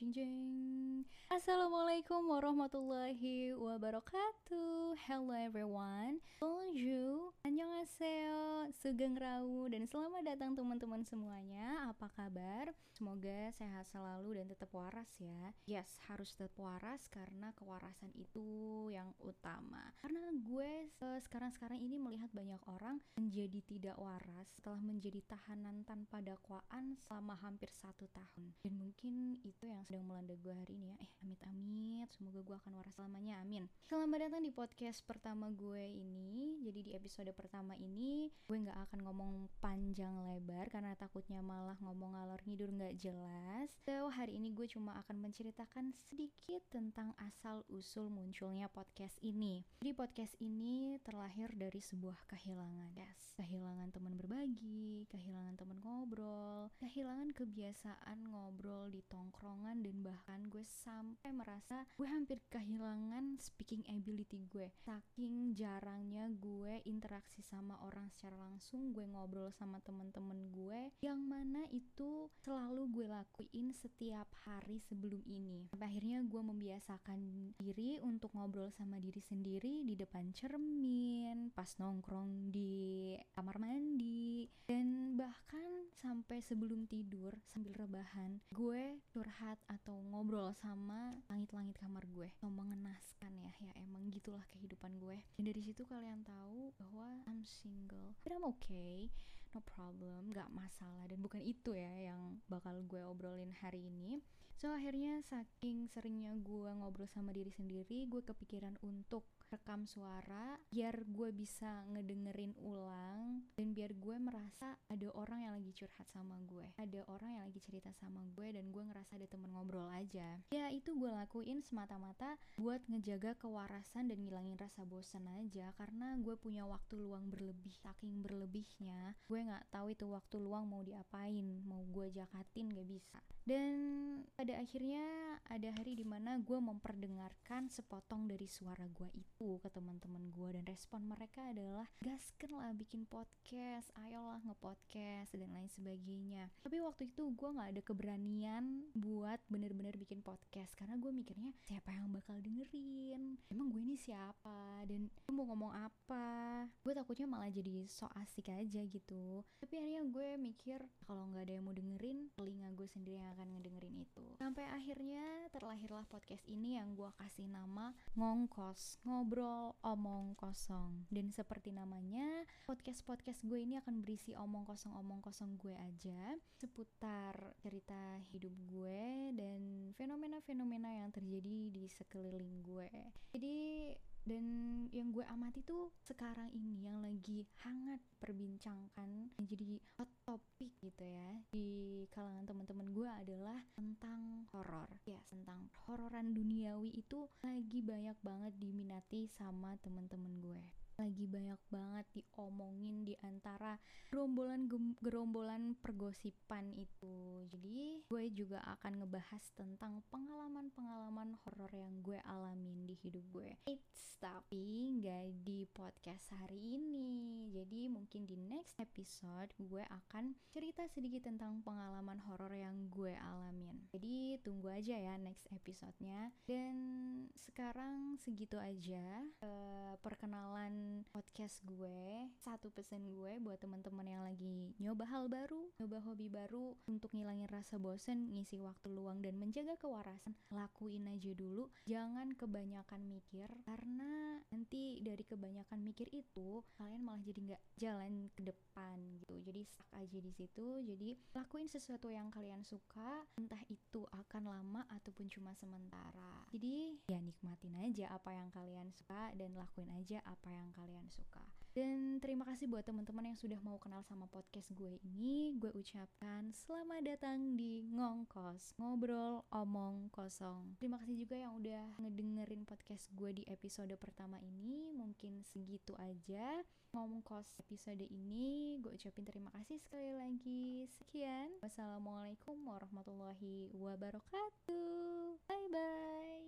jeng jeng Assalamualaikum warahmatullahi wabarakatuh. Hello everyone. Bonjour. Annyeonghaseyo Sugeng Rau. Dan selamat datang teman-teman semuanya. Apa kabar? Semoga sehat selalu dan tetap waras ya. Yes, harus tetap waras karena kewarasan itu yang utama. Karena gue sekarang-sekarang ini melihat banyak orang menjadi tidak waras Setelah menjadi tahanan tanpa dakwaan selama hampir satu tahun. Dan mungkin itu yang sedang melanda gue hari ini ya. Eh, amit-amit Semoga gue akan waras selamanya, amin. Selamat datang di podcast pertama gue ini. Jadi di episode pertama ini Gue gak akan ngomong panjang lebar Karena takutnya malah ngomong ngalor ngidur gak jelas. So, hari ini gue cuma akan menceritakan sedikit tentang asal-usul munculnya podcast ini. Jadi podcast ini terlahir dari sebuah kehilangan. Yes, kehilangan teman berbagi Kehilangan teman ngobrol Kehilangan kebiasaan ngobrol di tongkrongan Dan bahkan gue sampai merasa gue hampir kehilangan speaking ability gue. Saking jarangnya gue interaksi sama orang secara langsung gue ngobrol sama temen-temen gue yang mana itu selalu gue lakuin setiap hari sebelum ini. Sampai akhirnya gue membiasakan diri untuk ngobrol sama diri sendiri di depan cermin pas nongkrong di kamar mandi dan bahkan sampai sebelum tidur sambil rebahan gue curhat atau ngobrol sama langit-langit kamar gue. So, mengenaskan ya ya emang gitulah kehidupan gue. Dan dari situ kalian tahu bahwa I'm single. But I'm okay no problem gak masalah. Dan bukan itu ya yang bakal gue obrolin hari ini so akhirnya saking seringnya gue ngobrol sama diri sendiri gue kepikiran untuk rekam suara biar gue bisa ngedengerin ulang dan biar gue merasa ada orang yang lagi curhat sama gue ada orang yang lagi cerita sama gue dan gue ngerasa ada temen ngobrol aja. Ya itu gue lakuin semata-mata buat ngejaga kewarasan dan ngilangin rasa bosan aja karena gue punya waktu luang berlebih. Saking berlebihnya gue nggak tahu itu waktu luang mau diapain mau gue jakatin gak bisa. Dan pada akhirnya ada hari di mana gue memperdengarkan sepotong dari suara gue itu ke teman-teman gue dan respon mereka adalah gasken lah bikin podcast ayolah ngepodcast dan lain sebagainya. Tapi waktu itu gue nggak ada keberanian buat bener-bener bikin podcast karena gue mikirnya siapa yang bakal dengerin? Emang gue ini siapa? Dan gue mau ngomong apa? Gue takutnya malah jadi so asik aja gitu. Tapi akhirnya gue mikir kalau nggak ada yang mau dengerin telinga gue sendiri yang akan ngedengerin itu sampai akhirnya terlahirlah podcast ini yang gue kasih nama ngongkos ngobrol omong kosong. Dan seperti namanya podcast podcast gue ini akan berisi omong kosong omong kosong gue aja seputar cerita hidup gue dan fenomena-fenomena yang terjadi di sekeliling gue. Jadi dan yang gue amati tuh sekarang ini yang lagi hangat perbincangkan yang jadi hot topic gitu ya di kalangan teman-teman gue adalah tentang horor ya tentang hororan duniawi itu lagi banyak banget diminati sama teman-teman gue lagi banyak banget diomongin di antara gerombolan gerombolan pergosipan itu. Jadi gue juga akan ngebahas tentang pengalaman-pengalaman horor yang gue alamin di hidup gue. It's tapi nggak di podcast hari ini. Jadi mungkin di next episode gue akan cerita sedikit tentang pengalaman horor yang gue alamin. Jadi tunggu aja ya next episodenya. Dan sekarang segitu aja uh, perkenalan podcast gue. Satu pesan gue buat teman-teman yang lagi nyoba hal baru nyoba hobi baru untuk ngilangin rasa bosen ngisi waktu luang dan menjaga kewarasan lakuin aja dulu. Jangan kebanyakan mikir karena nanti dari kebanyakan mikir itu kalian malah jadi nggak jalan ke depan gitu. Jadi stuck aja di situ. Jadi lakuin sesuatu yang kalian suka entah itu akan lama ataupun cuma sementara jadi ya nikmatin aja apa yang kalian suka dan lakuin aja apa yang kalian suka. Dan terima kasih buat teman-teman yang sudah mau kenal sama podcast gue ini. Gue ucapkan selamat datang di Ngongkos, ngobrol omong kosong. Terima kasih juga yang udah ngedengerin podcast gue di episode pertama ini. Mungkin segitu aja ngongkos episode ini. Gue ucapin terima kasih sekali lagi. Sekian. Wassalamualaikum warahmatullahi wabarakatuh. Bye bye.